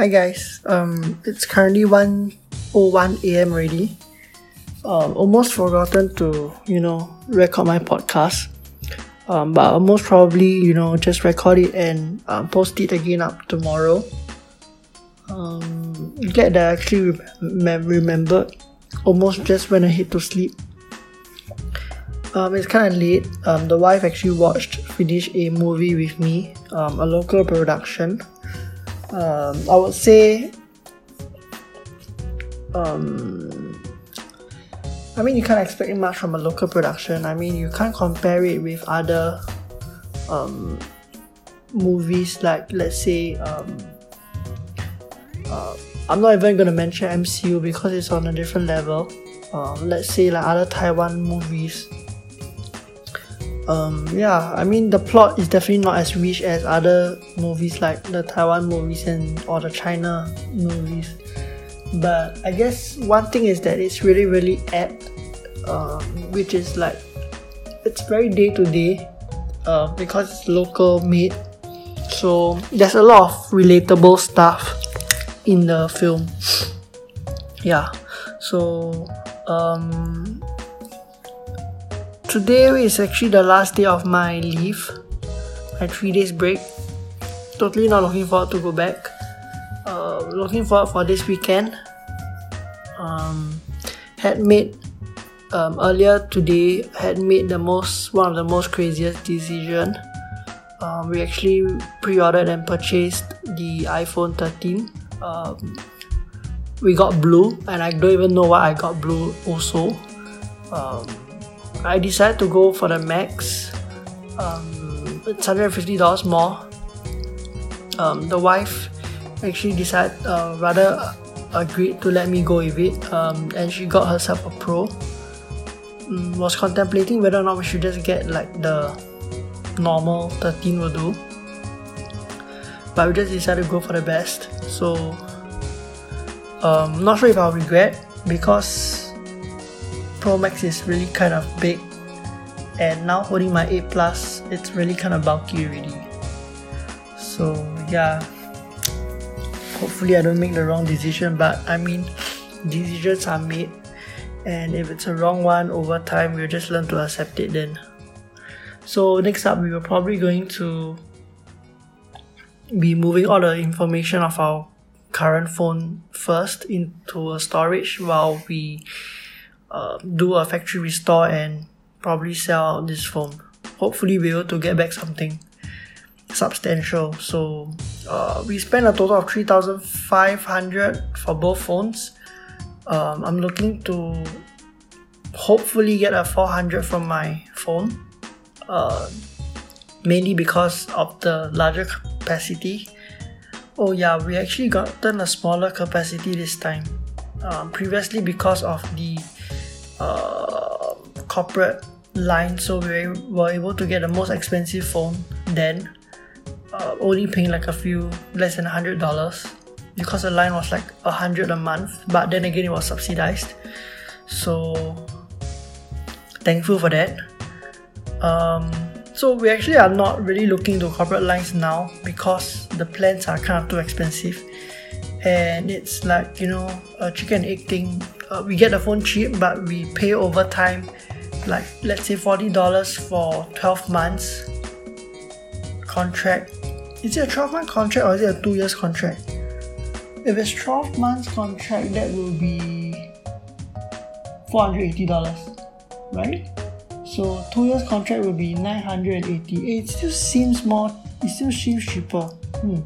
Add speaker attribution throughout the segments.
Speaker 1: Hi guys, um, it's currently 1.01 a.m. already. Um, almost forgotten to, you know, record my podcast. Um, but I'll most probably, you know, just record it and um, post it again up tomorrow. Um, glad that I actually rem- remembered. Almost just went ahead to sleep. Um, it's kind of late. Um, the wife actually watched, finished a movie with me, um, a local production. Um, I would say, um, I mean, you can't expect much from a local production. I mean, you can't compare it with other um, movies like, let's say, um, uh, I'm not even gonna mention MCU because it's on a different level. Um, let's say like other Taiwan movies. Um, yeah, I mean the plot is definitely not as rich as other movies like the Taiwan movies and or the China movies. But I guess one thing is that it's really really apt, um, which is like it's very day to day, because it's local made. So there's a lot of relatable stuff in the film. Yeah, so um, today is actually the last day of my leave, my three days break. Totally not looking forward to go back. Uh, looking forward for this weekend. Um, had made um, earlier today had made the most one of the most craziest decision. Um, we actually pre-ordered and purchased the iPhone 13 um, we got blue and I don't even know why I got blue also um, I decided to go for the max um, it's $150 more. Um, the wife actually decided uh, rather agreed to let me go with it um, and she got herself a pro. Um, was contemplating whether or not we should just get like the normal 13 will do. But we just decided to go for the best so um not sure if I'll regret because Pro Max is really kind of big. And now holding my 8 plus it's really kind of bulky already. So yeah. Hopefully I don't make the wrong decision but I mean decisions are made. And if it's a wrong one over time we'll just learn to accept it then. So next up we were probably going to be moving all the information of our current phone first into a storage while we uh, do a factory restore and probably sell out this phone. Hopefully, be able to get back something substantial. So, uh, we spent a total of 3500 for both phones. Um, I'm looking to hopefully get a 400 from my phone. Uh, mainly because of the larger capacity. Oh yeah, we actually gotten a smaller capacity this time. Um, previously because of the uh, corporate line, so we were able to get the most expensive phone then, uh, only paying like a few less than a hundred dollars because the line was like a hundred a month. But then again, it was subsidized, so thankful for that. Um, so we actually are not really looking to corporate lines now because the plans are kind of too expensive. And it's like, you know, a chicken egg thing. Uh, we get the phone cheap, but we pay over time, like let's say $40 for 12 months contract. Is it a 12 month contract or is it a 2 years contract? If it's 12 months contract, that will be $480, right? So two years contract will be 980. It still seems more. It still seems cheaper. Hmm.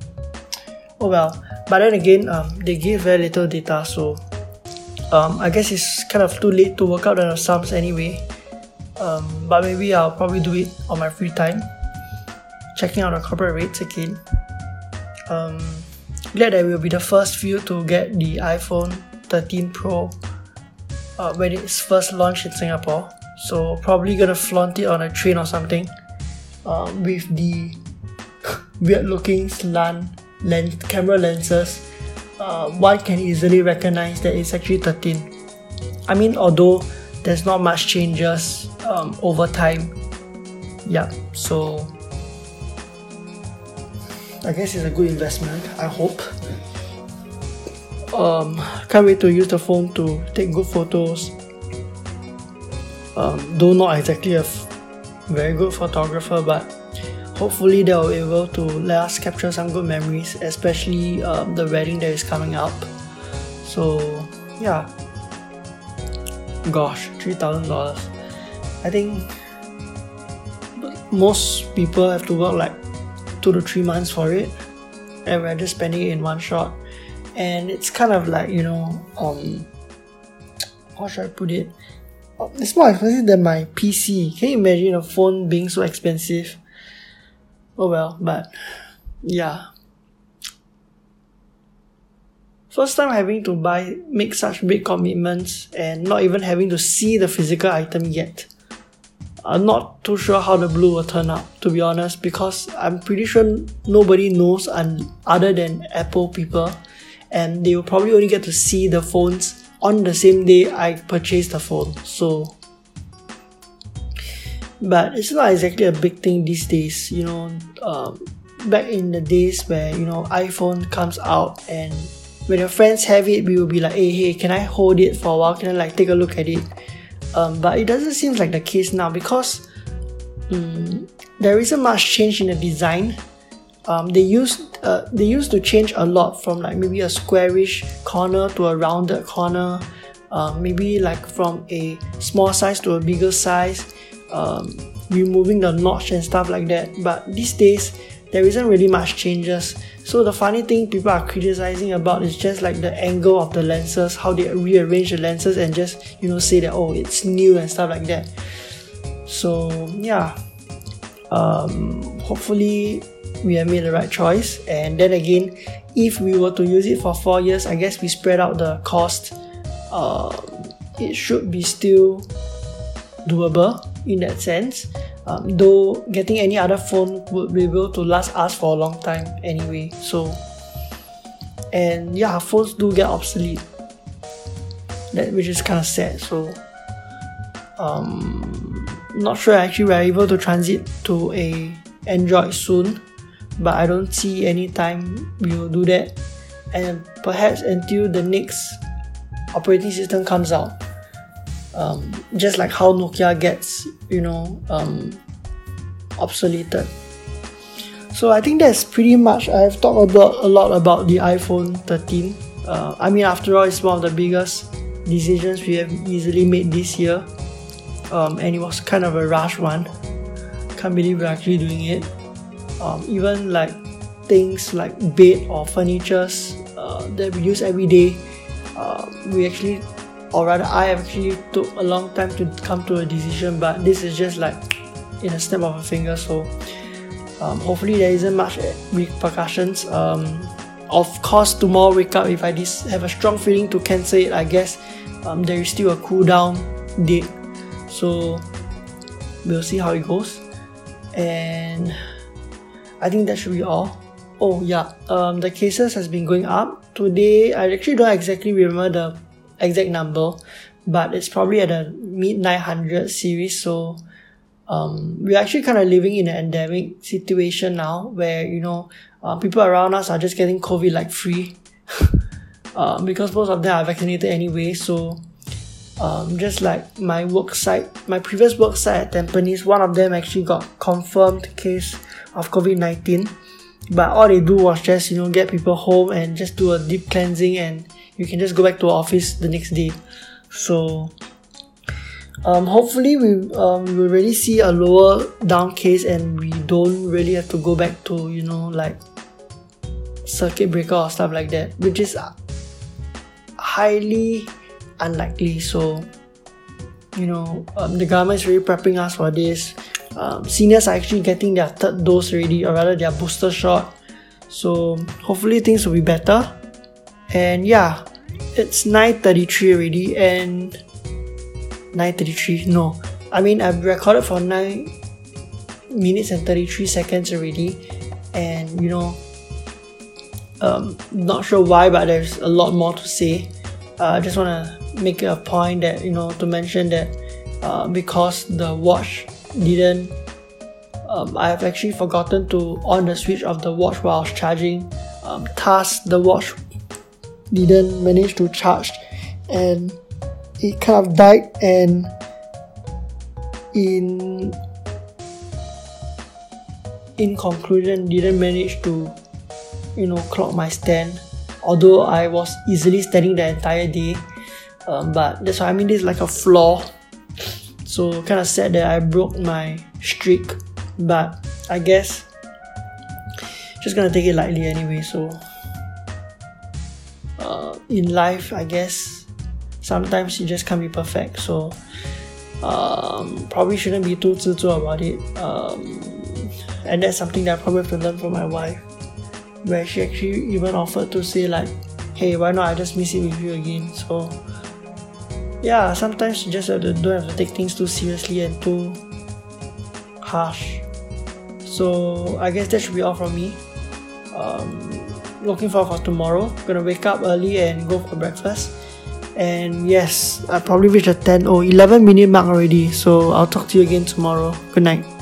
Speaker 1: Oh well. But then again, um, they give very little data, so um, I guess it's kind of too late to work out the sums anyway. Um, but maybe I'll probably do it on my free time, checking out the corporate rates again. Um, glad that we'll be the first few to get the iPhone 13 Pro uh, when it's first launched in Singapore so probably gonna flaunt it on a train or something uh, with the weird looking slant lens camera lenses uh, one can easily recognize that it's actually 13 I mean although there's not much changes um, over time. Yeah so I guess it's a good investment I hope. Um, can't wait to use the phone to take good photos. Um, though not exactly a f- very good photographer, but hopefully they'll be able to let us capture some good memories, especially um, the wedding that is coming up. So yeah, gosh, three thousand dollars. I think most people have to work like two to three months for it, and we're just spending it in one shot. And it's kind of like you know, um, how should I put it? It's more expensive than my PC. Can you imagine a phone being so expensive? Oh well, but yeah. First time having to buy make such big commitments and not even having to see the physical item yet. I'm not too sure how the blue will turn out, to be honest, because I'm pretty sure nobody knows un- other than Apple people, and they will probably only get to see the phones on the same day I purchased the phone. So, but it's not exactly a big thing these days, you know. Um, back in the days where you know iPhone comes out and when your friends have it, we will be like, hey, hey, can I hold it for a while? Can I like take a look at it? Um, but it doesn't seem like the case now because um, there isn't much change in the design. Um, they used uh, they used to change a lot from like maybe a squarish corner to a rounded corner, um, maybe like from a small size to a bigger size, um, removing the notch and stuff like that. But these days there isn't really much changes. So the funny thing people are criticizing about is just like the angle of the lenses, how they rearrange the lenses and just you know say that oh it's new and stuff like that. So yeah, um, hopefully we have made the right choice. And then again, if we were to use it for four years, I guess we spread out the cost. Um, it should be still doable in that sense. Um, though getting any other phone would be able to last us for a long time anyway. So, and yeah, phones do get obsolete. That which is kind of sad. So, um, not sure actually we're able to transit to a Android soon, but I don't see any time we will do that, and perhaps until the next operating system comes out. Um, just like how Nokia gets, you know, um, obsoleted. So I think that's pretty much. I've talked about a lot about the iPhone 13. Uh, I mean, after all, it's one of the biggest decisions we have easily made this year, um, and it was kind of a rush one. Can't believe we're actually doing it. Um, even like things like bed or furnitures uh, that we use every day, uh, we actually or rather I actually took a long time to come to a decision but this is just like in a snap of a finger so um, hopefully there isn't much repercussions. Um, of course tomorrow wake up if I dis- have a strong feeling to cancel it I guess um, there is still a cool down date. So we'll see how it goes. And I think that should be all. Oh yeah um, the cases has been going up. Today I actually don't exactly remember the exact number, but it's probably at a mid 900 series. So um, we're actually kind of living in an endemic situation now where, you know, uh, people around us are just getting COVID like free uh, because most of them are vaccinated anyway. So um, just like my work site, my previous work site at Tampines, one of them actually got confirmed case of COVID 19. But all they do was just, you know, get people home and just do a deep cleansing and you can just go back to office the next day. So um, hopefully we um, we will really see a lower down case and we don't really have to go back to you know like circuit breaker or stuff like that which is highly unlikely. So you know um, the government is really prepping us for this um, seniors are actually getting their third dose already or rather their booster shot. So hopefully things will be better. And yeah it's 9.33 already and 9.33 no. I mean i've recorded for 9 minutes and 33 seconds already. And you know um, not sure why but there's a lot more to say. Uh, i just want to make a point that you know to mention that uh, because the watch didn't um, i have actually forgotten to on the switch of the watch while i was charging. Um, thus the watch didn't manage to charge and it kind of died and in in conclusion didn't manage to you know clock my stand. Although I was easily standing the entire day um, but that's why I mean this is like a flaw so kind of sad that I broke my streak but I guess just gonna take it lightly anyway so uh, in life I guess sometimes you just can't be perfect so um, probably shouldn't be too 执着 about it. Um, and that's something that I probably have to learn from my wife where she actually even offered to say like hey why not? I just miss it with you again. So yeah sometimes you just have to, don't have to take things too seriously and too harsh. So I guess that should be all from me. Um, looking forward for tomorrow. Gonna wake up early and go for breakfast. And yes I probably reached the 10 or 11 minute mark already. So I'll talk to you again tomorrow. Good night